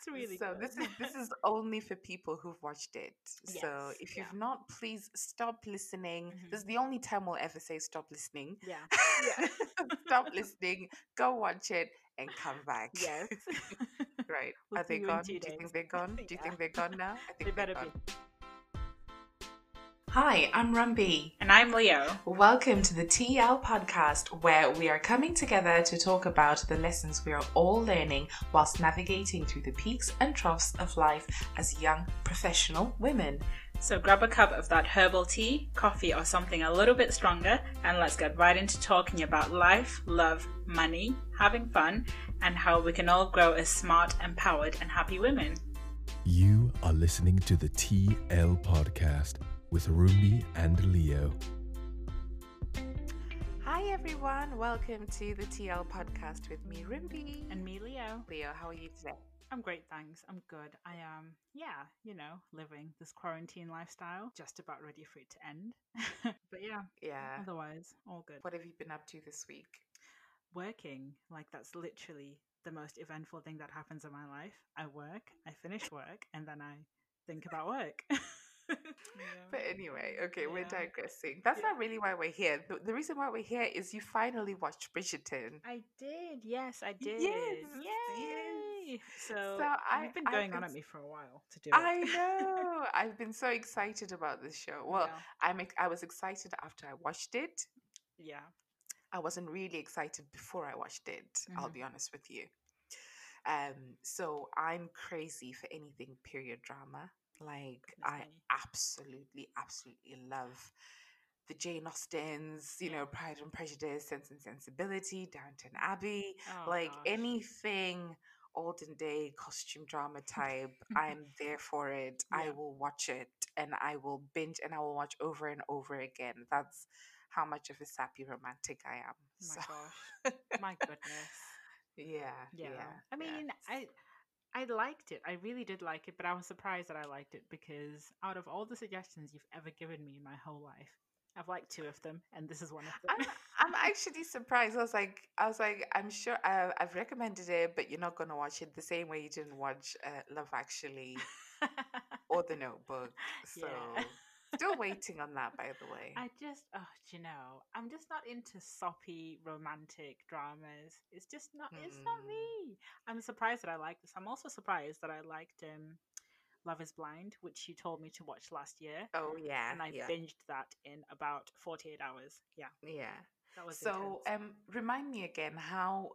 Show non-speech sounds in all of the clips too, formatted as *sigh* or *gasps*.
It's really So good. this is this is only for people who've watched it. So if yeah. you've not, please stop listening. Mhm. This is the only time we'll ever say stop listening. yeah. Yeah. *laughs* stop *laughs* listening, go watch it, and come back. Yes. *laughs* right. We'll Are they gone? Do you think they're gone? Do you Yeah. think they're gone now? I They think they're better gone. be. Hi, I'm Rumbi. And I'm Leo. Welcome to the TL podcast, where we are coming together to talk about the lessons we are all learning whilst navigating through the peaks and troughs of life as young professional women. So grab a cup of that herbal tea, coffee, or something a little bit stronger, and let's get right into talking about life, love, money, having fun, and how we can all grow as smart, empowered, and happy women. You are listening to the TL podcast with Rumbi and Leo. Hi, everyone. Welcome to the TL podcast with me, Rumbi. And me, Leo. Leo, how are you today? I'm great, thanks. I'm good. I am, yeah, you know, living this quarantine lifestyle, just about ready for it to end. *laughs* but yeah, Yeah. otherwise, all good. What have you been up to this week? Working, like that's literally the most eventful thing that happens in my life. I work, I finish work, and then I think about work. Yeah. But anyway, okay, we're digressing. That's Yeah. not really why we're here. The, the reason why we're here is you finally watched Bridgerton. I did, yes, I did. Yes, Yay! So, So I- you've been I've going been on at me for a while to do it. I know. I've been so excited about this show. Well, Yeah. I'm I was excited after I watched it. yeah. I wasn't really excited before I watched it. I'll Mhm. be honest with you. Um, so I'm crazy for anything period drama. Like I absolutely, absolutely love the Jane Austens, you know, Pride and Prejudice, Sense and Sensibility, Downton Abbey, Oh, like gosh. anything olden day costume drama type. I'm *laughs* there for it. I will watch it and I will binge and I will watch over and over again. That's how much of a sappy romantic I am. My So, gosh. My goodness. *laughs* yeah, Yeah. yeah. I yeah. mean, I I liked it. I really did like it, but I was surprised that I liked it because out of all the suggestions you've ever given me in my whole life, I've liked two of them, and this is one of them. I'm, I'm actually surprised. I was like, I was like, I'm sure I, I've recommended it, but you're not gonna watch it the same way you didn't watch uh, Love Actually or The *laughs* Notebook. So Yeah. Still waiting on that, by the way. I just, oh, do you know, I'm just not into soppy romantic dramas. It's just not, it's not Mm. me. I'm surprised that I like this. I'm also surprised that I liked um, Love is Blind, which you told me to watch last year. oh yeah, And I yeah, binged that in about 48 hours. Yeah, yeah. that was So, um, remind me again how.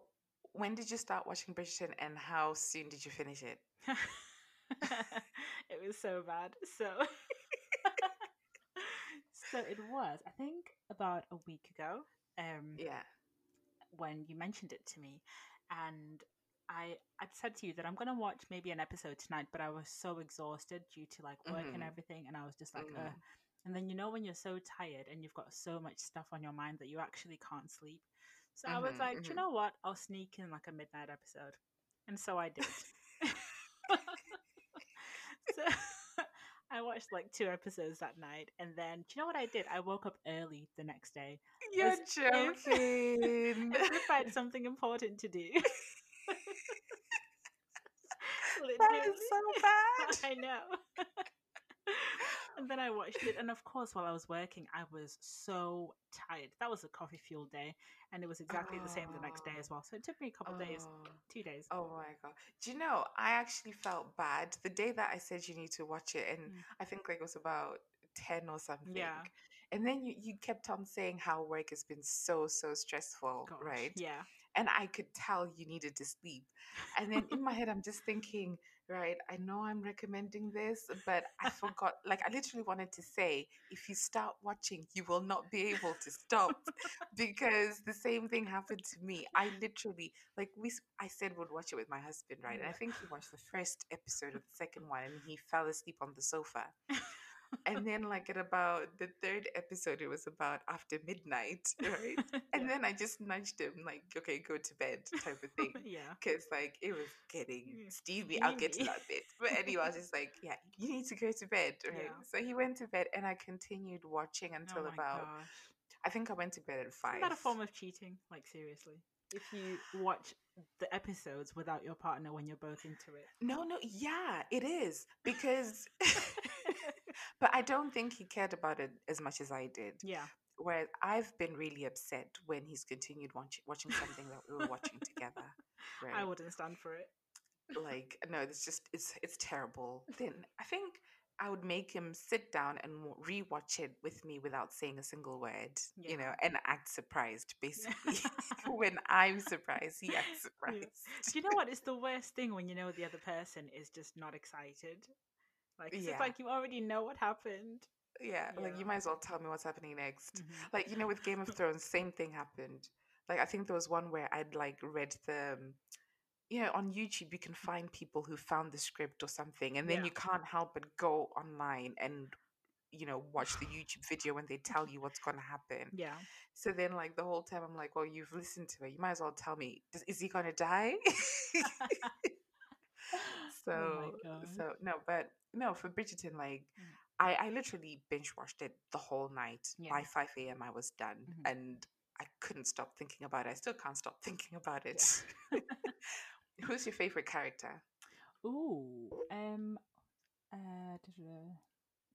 When did you start watching Bridgerton, and how soon did you finish it? *laughs* it was so bad. So, *laughs* so it was. I think about a week ago. Um, Yeah. when you mentioned it to me, and I I said to you that I'm gonna watch maybe an episode tonight, but I was so exhausted due to like work and Mhm. everything, and I was just like, Mhm. uh. And then you know when you're so tired and you've got so much stuff on your mind that you actually can't sleep. So I was Mhm, like, "Do you mhm. know what? I'll sneak in like a midnight episode, and so I did. I watched like two episodes that night, and then do you know what I did? I woke up early the next day, You're As if- joking. as *laughs* if I had something important to do. *laughs* *laughs* that is so bad. I know. And then I watched it, and of course, while I was working, I was so tired. That was a coffee fueled day, and it was exactly the same the next day as well. So it took me a couple days, Oh. two days. Oh my god! Do you know? I actually felt bad the day that I said you need to watch it, and Mm. I think like it was about ten or something. Yeah. And then you, you kept on saying how work has been so so stressful, Gosh, right? Yeah. And I could tell you needed to sleep. And then in my head, I'm just thinking, right? I know I'm recommending this, but I forgot. Like I literally wanted to say, if you start watching, you will not be able to stop *laughs* because the same thing happened to me. I literally like we. I said we'd watch it with my husband, right? And I mm. think he watched the first episode of the second one, and he fell asleep on the sofa. And *laughs* then, like at about the third episode, it was about after midnight, *laughs* right? *laughs* And Yeah. then I just nudged him, like, "Okay, go to bed," type of thing yeah. because like it was getting steamy. I'll get to that bit. But anyway, I was just like, yeah, you need to go to bed, right? Yeah. So he went to bed, and I continued watching oh until oh about. gosh. I think I went to bed at five. Isn't that a form of cheating? Like seriously, if you watch the episodes without your partner when you're both into it. No, no, yeah, it is because, but I don't think he cared about it as much as I did. Yeah. Whereas I've been really upset when he's continued watch- watching something that we were watching together. *laughs* Right? I wouldn't stand for it. like no it's just it's it's terrible *laughs* then i think i would make him sit down and wa- rewatch it with me without saying a single word you know and act surprised *laughs* basically when i'm surprised he acts surprised Do you know what? It's the worst thing when you know the other person is just not excited. Like it's Yeah. just like you already know what happened. yeah like you might as well tell me what's happening next Mhm. like you know with game of *laughs* thrones same thing happened like i think there was one where i'd like read the um, you know on youtube you can find people who found the script or something and then Yeah. you can't help but go online and you know watch the youtube video when they tell you what's going to happen Yeah. so then like the whole time i'm like well you've listened to it you might as well tell me does, is he going to die *laughs* *laughs* so oh so no but no for bridgerton like Mm. I, I literally binge watched it the whole night. Yeah. By 5 a.m., I was done. Mhm. And I couldn't stop thinking about it. I still can't stop *laughs* thinking about it. *laughs* Who's your favorite character? Ooh. Um. Uh.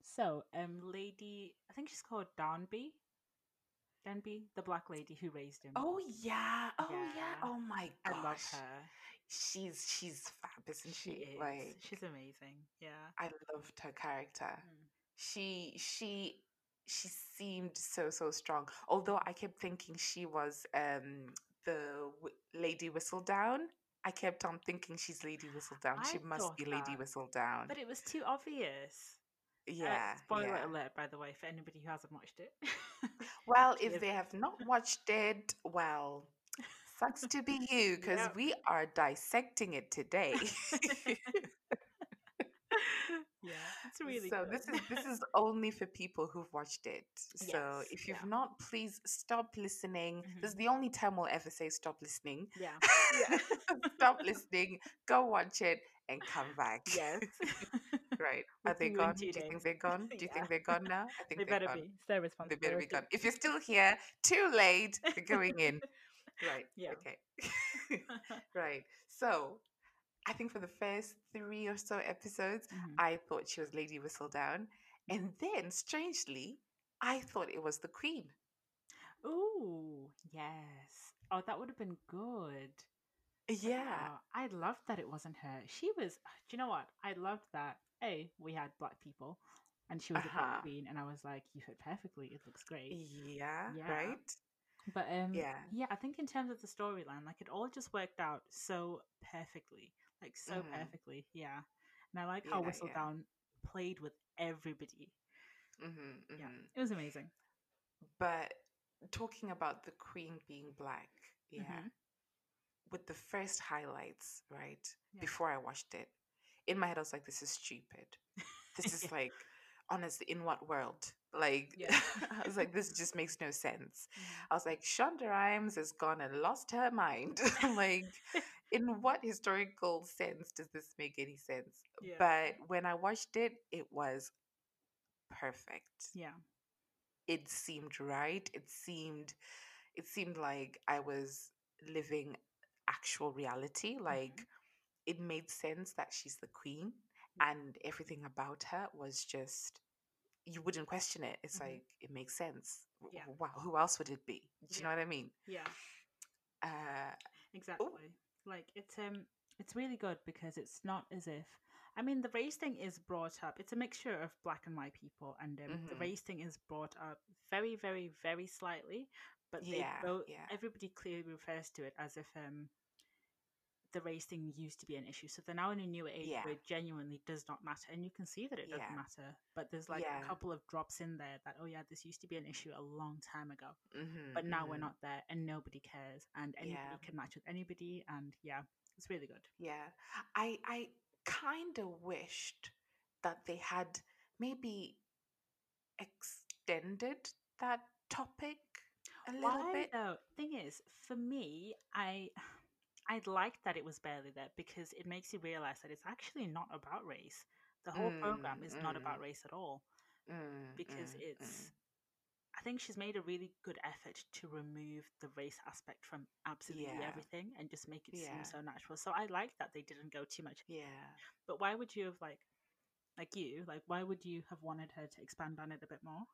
So, um, lady, I think she's called Danby. Danby, the black lady who raised him. Oh, yeah. Oh, yeah. Yeah. Oh, my god, I gosh. love her. She's she's fab, isn't she? She is. Like, She's amazing. Yeah. I loved her character. Mm. She she she seemed so so strong. Although I kept thinking she was um the w- Lady Whistledown. I kept on thinking she's Lady Whistledown. She must be Lady that, Whistledown. But it was too obvious. Uh, yeah, spoiler yeah. alert, by the way, for anybody who hasn't watched it. *laughs* Well, if they have not watched it, well, sucks to be you because Yep. we are dissecting it today. *laughs* yeah, it's *laughs* really so good. this is this is only for people who've watched it. So if you've yeah. not, please stop listening. This mm-hmm. is the only time we'll ever say stop listening. yeah. *laughs* stop listening, go watch it, and come back. Yes. right. Are they see you in gone? Do you think they're gone? Do you Yeah. think they're gone now? I think they they're better gone. be. It's their They better be gone. If you're still here, too late. We're going in. Right. Yeah. Okay. *laughs* *laughs* right. So I think for the first three or so episodes, Mhm. I thought she was Lady Whistledown. And then, strangely, I thought it was the Queen. Ooh, yes. Oh, that would have been good. Yeah. Oh, I loved that it wasn't her. She was. *sighs* Do you know what? I loved that. A, we had black people, and she was a Uh-huh. black queen, and I was like, you fit perfectly. It looks great. Yeah. Yeah. Right? But um, Yeah. yeah, I think in terms of the storyline, like it all just worked out so perfectly, like so Mhm. perfectly. Yeah, and I like how Yeah, yeah. Played with everybody. Mm-hmm, Yeah, it was amazing. But talking about the Queen being black, yeah, Mhm. with the first highlights, right? Yeah. Before I watched it, in my head, I was like, this is stupid. *laughs* This is like, honestly, in what world? Like, Yeah. *laughs* I was like, this just makes no sense. *laughs* Mhm. I was like, Shonda Rhimes has gone and lost her mind. *laughs* like, in what historical sense does this make any sense? Yeah. But when I watched it, it was perfect. Yeah, It seemed right. It seemed, it seemed like I was living actual reality. Like, it made sense that she's the queen, and everything about her was just. You wouldn't question it. It's Mhm. like it makes sense. Yeah. Wow, who else would it be? Do you Yeah. know what I mean? yeah, Uh, exactly. Like it's um, it's really good because it's not as if. I mean, the race thing is brought up. It's a mixture of black and white people, and um, the Mhm. race thing is brought up very, very, very slightly. But they Yeah, both, yeah. everybody clearly refers to it as if um, the race thing used to be an issue. So they're now in a new age Yeah. where it genuinely does not matter, and you can see that it doesn't Yeah. matter. But there's like Yeah. a couple of drops in there that oh yeah, this used to be an issue a long time ago, mhm, but now we're mhm. not there, and nobody cares, and anybody can match with anybody, and yeah, it's really good. Yeah, I I kind of wished that they had maybe extended that topic a little Why bit. though? Thing is, for me, I I like that it was barely there because it makes you realize that it's actually not about race. The whole program Mm, is not about mm. race at all Mm, because mm, it's I think she's made a really good effort to remove the race aspect from absolutely Yeah. everything and just make it Yeah. seem so natural. So I like that they didn't go too much. Yeah. But why would you have like, like you, like why would you have wanted her to expand on it a bit more?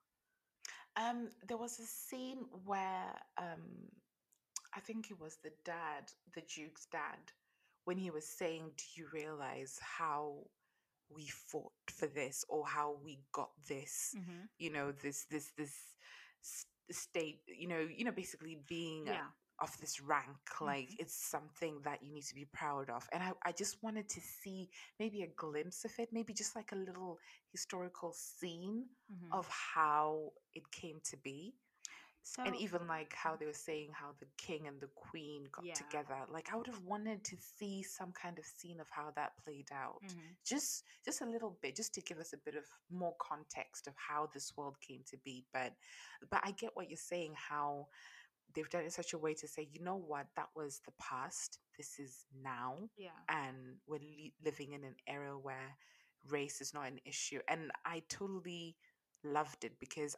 Um, there was a scene where um, I think it was the dad, the Duke's dad, when he was saying, "Do you realize how we fought for this, or how we got this? Mm-hmm. You know, this, this, this state. You know, you know, basically being Yeah. of this rank like it's something that you need to be proud of and I, I just wanted to see maybe a glimpse of it maybe just like a little historical scene Mhm. of how it came to be So and even like how they were saying how the king and the queen got Yeah. together like i would have wanted to see some kind of scene of how that played out Mhm. just just a little bit just to give us a bit of more context of how this world came to be but but i get what you're saying how they've done it in such a way to say you know what that was the past this is now yeah. and we're li- living in an era where race is not an issue and i totally loved it because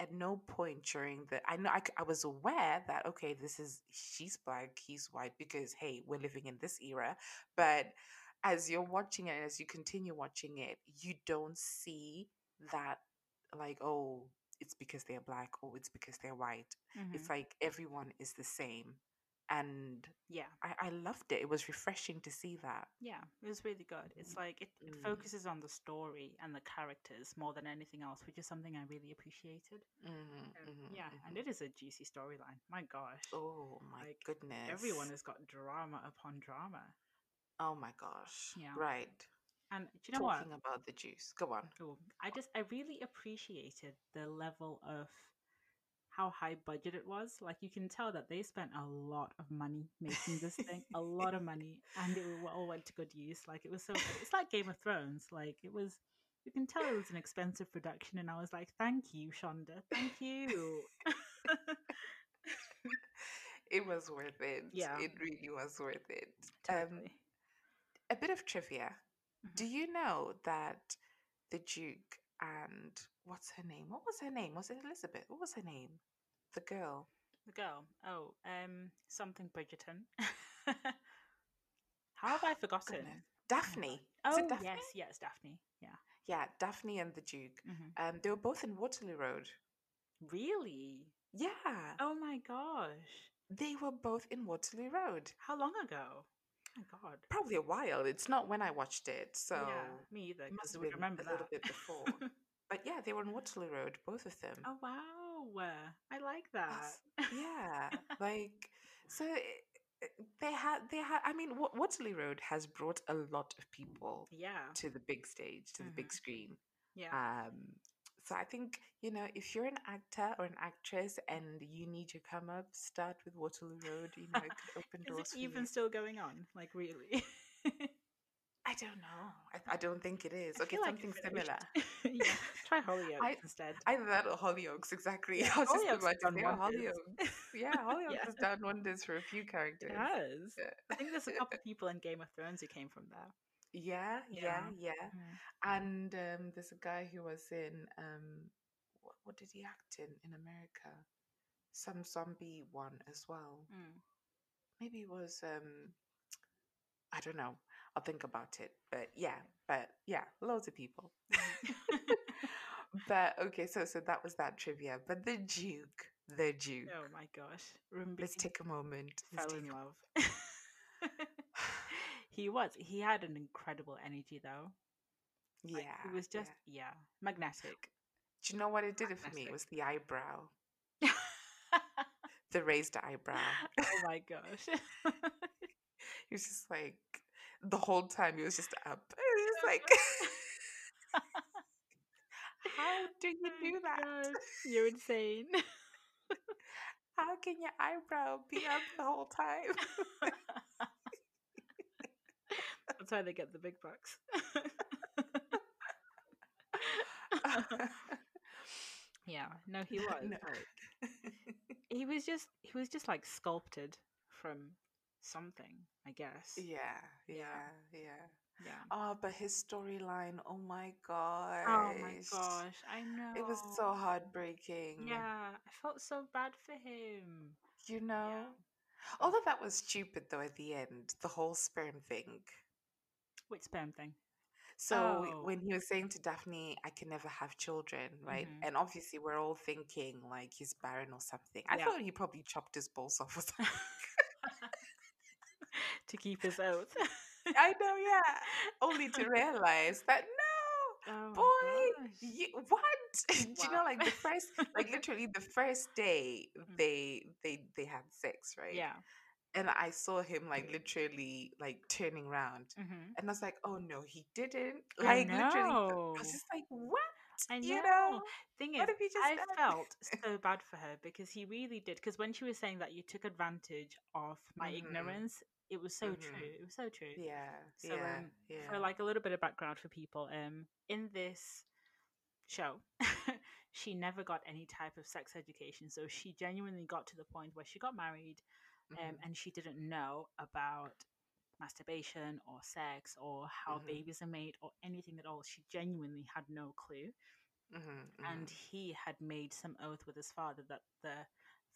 at no point during the i know I, I, was aware that okay this is she's black he's white because hey we're living in this era but as you're watching it as you continue watching it you don't see that like oh it's because they're black or it's because they're white Mhm. it's like everyone is the same and yeah. I, I loved it it was refreshing to see that Yeah, it was really good. It's like it, it Mm. focuses on the story and the characters more than anything else, which is something I really appreciated. Mhm, Um, mhm, yeah, and mhm. it is a juicy storyline. My gosh, oh my like, goodness everyone has got drama upon drama. oh my gosh Yeah. right And do you know what? talking what? about the juice go on Oh, I just I really appreciated the level of how high budget it was. Like you can tell that they spent a lot of money making this thing, a lot of money, and it all went to good use. Like it was so. It's like Game of Thrones. Like it was. You can tell it was an expensive production, and I was like, "Thank you, Shonda. Thank you." *laughs* it was worth it Yeah. it really was worth it um a bit of trivia Mhm. do you know that the duke and what's her name what was her name was it elizabeth what was her name the girl The girl. Oh, um, something Bridgerton. *laughs* How have I forgotten? Goodness. daphne Oh Daphne? yes, yes, Daphne. Yeah. yeah daphne and the duke Mhm. um they were both in waterloo road Really? yeah Oh my gosh. they were both in waterloo road How long ago? My god. probably a while it's not when i watched it so yeah, me either. Must have been remember a little bit before *laughs* but yeah they were on waterloo road both of them oh wow. I like that. That's- *laughs* yeah *laughs* like so it- it- they had they had i mean Wa- waterloo road has brought a lot of people yeah. to the big stage to the big mm-hmm. screen Yeah. um so i think you know if you're an actor or an actress and you need to come up start with waterloo road you know it could *laughs* open Is doors it even you. still going on? Like really? *laughs* i don't know I, I don't think it is I okay feel like something similar *laughs* yeah. Try Hollyoaks I- instead. either that or hollyoaks exactly Yeah, i was just Hollyoaks about has to done say wonders. hollyoaks yeah hollyoaks Yeah. has done wonders for a few characters It has. Yeah. I think there's a couple of people in Game of Thrones who came from there. Yeah, yeah, yeah. Mm. And um, there's a guy who was in um, what, what did he act in in America? Some zombie one as well. Mm. Maybe it was um, I don't know. I'll think about it. But yeah, but yeah, loads of people. *laughs* but okay, so so that was that trivia. But the Duke, the Duke. oh my gosh. Let's take a moment. Let's fell in love. *laughs* he was. He had an incredible energy though. Like, Yeah, It was just yeah. yeah, magnetic. Do you know what it did it for me? It was the eyebrow, oh *laughs* the raised eyebrow. Oh my gosh. *laughs* He was just like the whole time he was just up. It was like *laughs* How do you Oh do that? gosh, You're insane. How can your eyebrow be up the whole time? That's why they get the big bucks. *laughs* *laughs* yeah, no, he *laughs* was. No. He was just he was just like sculpted from something, I guess. yeah, yeah, Yeah. yeah. Yeah. Oh, but his storyline, oh my gosh. Oh my gosh, I know. It was so heartbreaking. Yeah, I felt so bad for him. You know? Although that was stupid though at the end, the whole sperm thing. Which sperm thing? So Oh. when he was saying to Daphne, I can never have children, right? Mhm. And obviously we're all thinking like he's barren or something. I Yeah. thought he probably chopped his balls off or something. *laughs* to keep his oath. *laughs* I know, yeah. Only to realize that no, *laughs* Oh boy, you, what? Do you know, like the first, like literally the first day Mm. they they they had sex, right? Yeah. And I saw him like literally like turning around, hmm and I was like, oh no, he didn't. I Like literally, I was just like, what? I know. You know? Thing What is, have you just I done? felt *laughs* so bad for her because he really did. Because when she was saying that you took advantage of my Mhm. ignorance, it was so Mhm. true. It was so true. Yeah, So, yeah, um, yeah. For like a little bit of background for people, um, in this show, *laughs* she never got any type of sex education. So she genuinely got to the point where she got married, um, Mhm. and she didn't know about masturbation or sex or how Mhm. babies are made or anything at all. She genuinely had no clue. Mhm, And mhm. he had made some oath with his father that the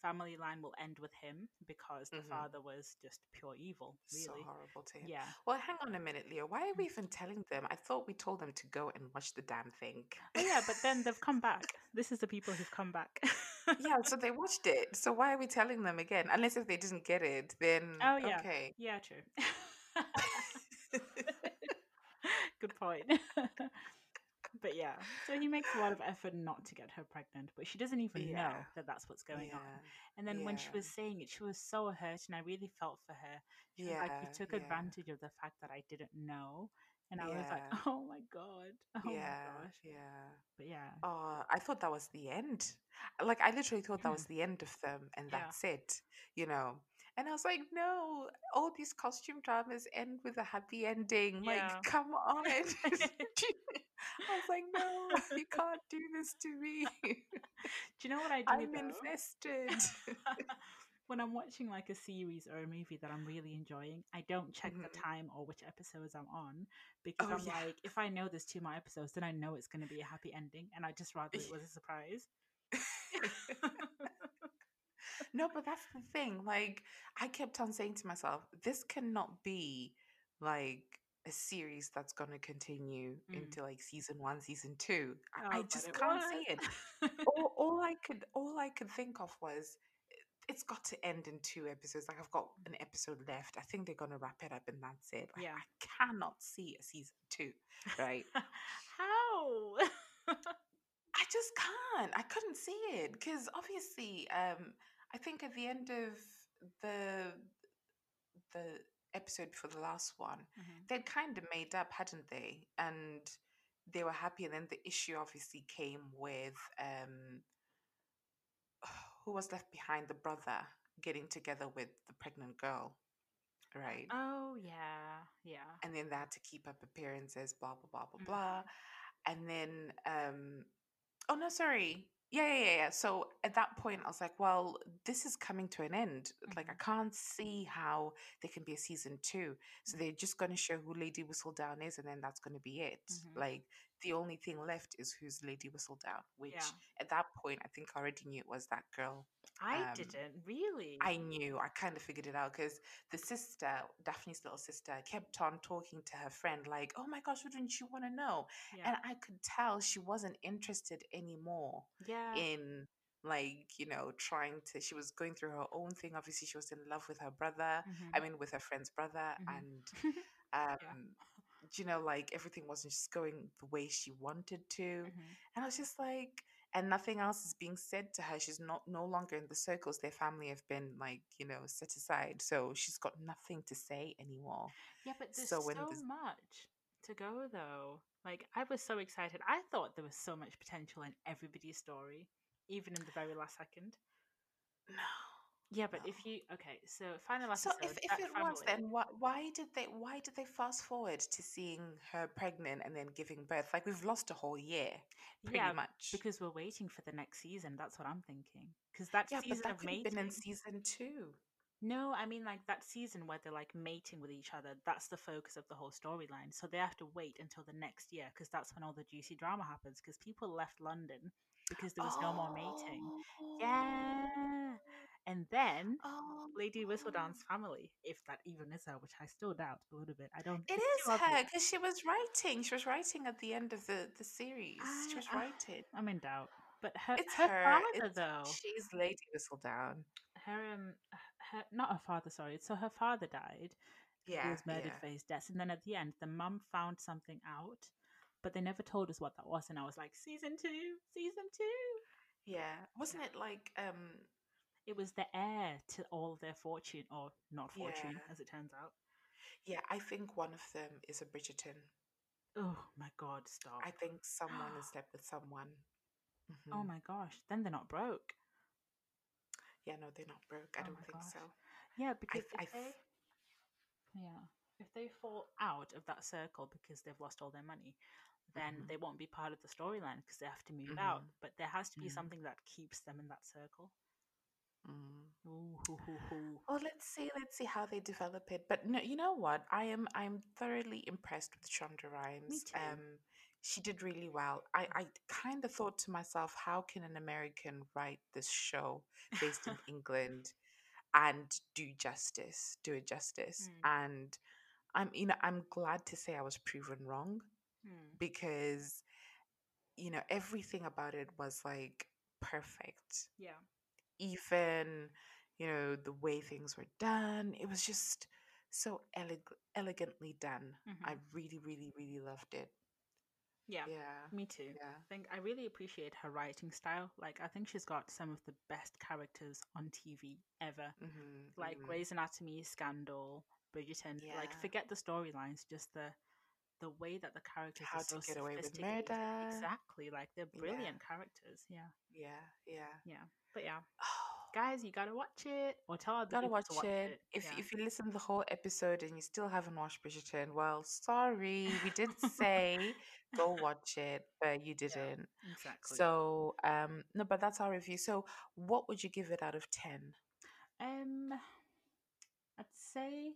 family line will end with him because the Mhm. father was just pure evil, so horrible to him. yeah. Well, hang on a minute, Leo. Why are Mm. we even telling them? I thought we told them to go and watch the damn thing. Oh, yeah, but then they've come back. *laughs* This is the people who've come back. *laughs* yeah, *laughs* so they watched it. So why are we telling them again? Unless if they didn't get it, then Oh, yeah. okay. Yeah, true. *laughs* *laughs* Good point. but yeah, so he makes a lot of effort not to get her pregnant, but she doesn't even know that that's what's going on. And then when she was saying it, she was so hurt, and I really felt for her. She was like, "You took yeah. advantage of the fact that I didn't know," and I was like, "Oh my god, *laughs* oh yeah, my gosh!" yeah. But yeah, Oh, I thought that was the end. Like I literally thought that was *laughs* the end of them, and Yeah. that's it. You know. And I was like, no, all these costume dramas end with a happy ending. Yeah. Like, come on. *laughs* I was like, no, you can't do this to me. do you know what I do? I'm though? invested. When I'm watching like a series or a movie that I'm really enjoying, I don't check the Mhm. time or which episodes I'm on because Oh, I'm yeah. like, if I know there's two more episodes, then I know it's going to be a happy ending, and I just rather it was a surprise. *laughs* no, but that's the thing. Like, I kept on saying to myself, this cannot be like a series that's going to continue Mm. into like season one, season two. I, Oh, I just can't see it. *laughs* all, all I could all I could think of was it's got to end in two episodes. Like I've got an episode left. I think they're gonna wrap it up and that's it. Like, Yeah. I cannot see a season two. Right. *laughs* How? *laughs* I just can't. I couldn't see it. Because obviously, um, I think at the end of the the episode before the last one, Mhm. they'd kind of made up, hadn't they? And they were happy. And then the issue obviously came with um, who was left behind, the brother getting together with the pregnant girl, right? Oh yeah, yeah. and then they had to keep up appearances, blah blah blah blah Mhm. blah. And then, um, oh no, sorry. Yeah, yeah, yeah, yeah. So at that point, I was like, well, this is coming to an end. Like, I Mhm. can't see how there can be a season two. So they're just going to show who Lady Whistledown is, and then that's going to be it. Like, the only thing left is who's Lady Whistledown, which Yeah. at that point, I think I already knew it was that girl. I Um, didn't really. I knew, I kind of figured it out because the sister, Daphne's little sister, kept on talking to her friend, like, oh my gosh, wouldn't you want to know? yeah. And I could tell she wasn't interested anymore yeah. in, like, you know, trying to, she was going through her own thing. Obviously, she was in love with her brother, Mhm. I mean, with her friend's brother. Mhm. And, *laughs* um, do you know, like, everything wasn't just going the way she wanted to. Mhm. And I was just like, and nothing else is being said to her. She's not no longer in the circles. Their family have been like, you know, set aside. So she's got nothing to say anymore. Yeah, but there's So so, this- much to go though. Like I was so excited. I thought there was so much potential in everybody's story, even in the very last second. No. Yeah, but if um, you okay, so final So if, if it was, then why, why did they why did they fast forward to seeing her pregnant and then giving birth? Like we've lost a whole year, pretty yeah, much. because we're waiting for the next season. That's what I'm thinking. Because that yeah, but season that of have been in mating, season two. No, I mean like that season where they're like mating with each other. That's the focus of the whole storyline. So they have to wait until the next year because that's when all the juicy drama happens. Because people left London because there was no more mating. Oh. Yeah, and then Oh. Lady Whistledown's family, if that even is her, which I still doubt a little bit. I don't. It is her because she was writing. She was writing at the end of the the series. she was I- writing. I'm in doubt. But her, It's her her. father It's- though, She's Lady Whistledown. her um, her not her father. Sorry. So her father died. Yeah, he was murdered yeah. for his death. And then at the end, the mum found something out, but they never told us what that was. And I was like, season two, season two. Yeah, wasn't it like um? It was the heir to all their fortune, or not fortune, Yeah. as it turns out. Yeah, I think one of them is a Bridgerton. Oh my god, stop. I think someone has *gasps* slept with someone. oh Mhm. my gosh, then they're not broke. Yeah, no, they're not broke. I Oh don't think gosh. so. Yeah, because I if f- they, yeah, if they fall out of that circle because they've lost all their money, then Mhm. they won't be part of the storyline because they have to move out. Mhm. But there has to be Mhm. something that keeps them in that circle. Mm. Ooh, hoo, hoo, hoo. Well, let's see. Let's see how they develop it. But no, you know what? I am. I'm thoroughly impressed with Shonda Rhimes. too. Um, she did really well. I, I kind of thought to myself, how can an American write this show based in *laughs* England and do justice, do it justice? Mm. And I'm, you know, I'm glad to say I was proven wrong Hmm. because, you know, everything about it was like perfect. Yeah. Even you know the way things were done it was just so eleg- elegantly done i really really really loved it Mm-hmm. Yeah. yeah Me too. yeah I think I really appreciate her writing style. Like, I think she's got some of the best characters on TV ever. Mhm, Like mhm. Grey's Anatomy, Scandal, Bridgerton. Like, forget the storylines, just the the way that the characters How are to so Get Away with. Murder. Exactly. Like, they're Yeah. brilliant characters. Yeah. yeah yeah Yeah. But yeah, *sighs* guys, you gotta watch it or tell other gotta people watch, to watch it. it. if yeah. if you listen to the whole episode and you still haven't watched bridgerton well sorry we did say go *laughs* watch it but you didn't exactly. so um no but that's our review so what would you give it out of 10 Um, I'd say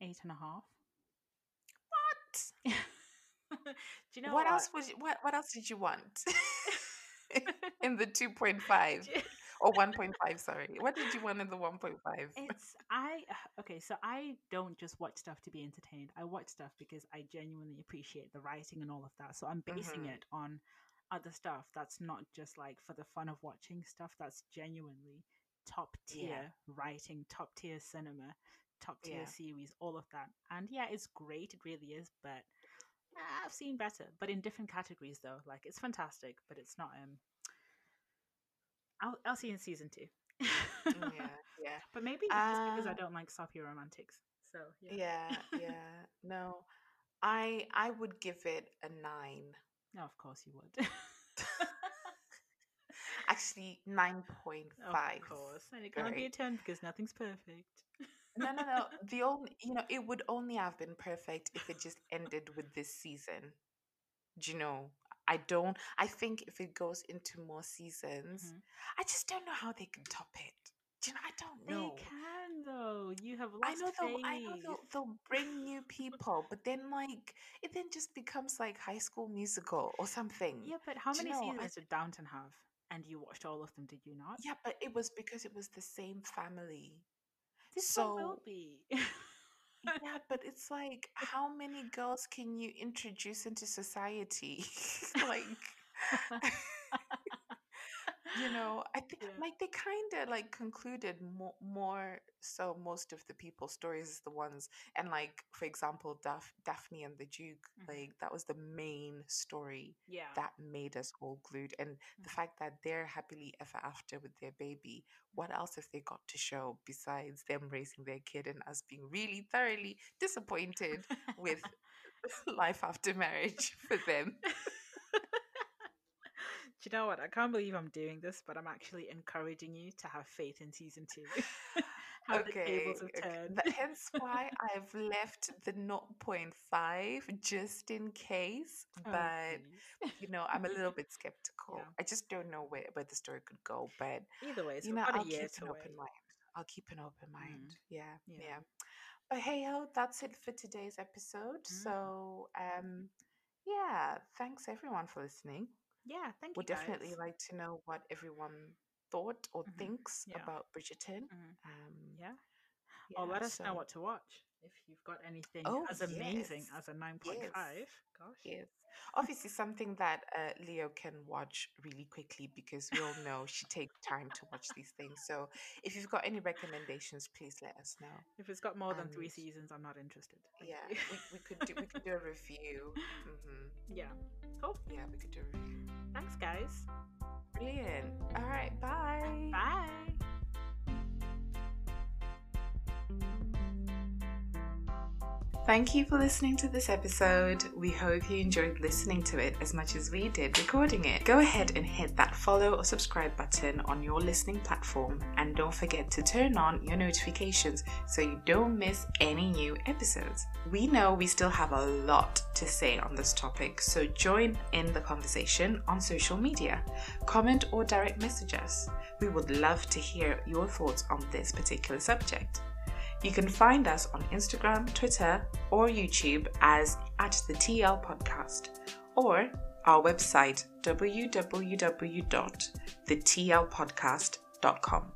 eight and a half. what *laughs* Do you know what, else was you, what what else did you want *laughs* *laughs* in the 2.5 *laughs* or 1.5 sorry what did you want in the 1.5 it's I okay. So I don't just watch stuff to be entertained. I watch stuff because I genuinely appreciate the writing and all of that. So I'm basing Mhm. it on other stuff that's not just like for the fun of watching stuff. That's genuinely top tier Yeah. writing, top tier cinema, top tier Yeah. series, all of that. And yeah, it's great. It really is. But uh, I've seen better, but in different categories though. Like it's fantastic, but it's not. Um, I'll I'll see in season two. Yeah yeah *laughs* But maybe it's just because I Uh, don't like soppy romantics. So yeah. yeah yeah no i i would give it a 9 No, of course you would. *laughs* actually 9.5 *laughs* of course. And it can't be a 10 because nothing's perfect. No no no the only you know it would only have been perfect if it just ended with this season do you know i don't i think if it goes into more seasons Mhm. i just don't know how they can top it do you know i don't know. They can though. You have lost I know they'll, I know they'll, they'll bring new people, but then like it then just becomes like High School Musical or something. Yeah, but how Do you many know, I- seasons did Downton have? And you watched all of them, did you not? Yeah, but it was because it was the same family. This one will so- be. *laughs* Yeah, but it's like how many girls can you introduce into society? *laughs* like *laughs* you know, I think Yeah. like they kind of like concluded more, more so most of the people's stories is the ones and like for example Daph- Daphne and the Duke Mhm. like that was the main story yeah. that made us all glued and the Mhm. fact that they're happily ever after with their baby what else have they got to show besides them raising their kid and us being really thoroughly disappointed with *laughs* *laughs* life after marriage for them you know what? I can't believe I'm doing this, but I'm actually encouraging you to have faith in season two. *laughs* Okay, okay. *laughs* hence why I've left the 0.5 just in case. Oh, But please. you know, I'm a little *laughs* bit skeptical. Yeah. I just don't know where, where the story could go. But Either way, it's you know, about I'll a year keep to an open mind. I'll keep an open mind. Yeah, Yeah. yeah. But hey ho, that's it for today's episode. Mhm. So um yeah, thanks everyone for listening. Yeah, thank you. We'd you. definitely guys. like to know what everyone thought or Mhm. thinks Yeah. about Bridgerton. Mhm. Um Yeah. or let us know what to watch if you've got anything Oh, as amazing yes. as a 9.5. Gosh. Yes. Obviously, something that uh, Leo can watch really quickly because we all know she takes time to watch these things. So, if you've got any recommendations, please let us know. If it's got more than three seasons, I'm not interested. Yeah, we, we could do we could do a review. hmm *laughs* yeah. Cool. Yeah, we could do a review. Thanks, guys. Brilliant. All right. Bye. Bye. Thank you for listening to this episode. We hope you enjoyed listening to it as much as we did recording it. Go ahead and hit that follow or subscribe button on your listening platform and don't forget to turn on your notifications so you don't miss any new episodes. We know we still have a lot to say on this topic, so join in the conversation on social media. Comment or direct message us. We would love to hear your thoughts on this particular subject. You can find us on Instagram, Twitter, or YouTube as at the TL Podcast, or our website www.thetlpodcast.com.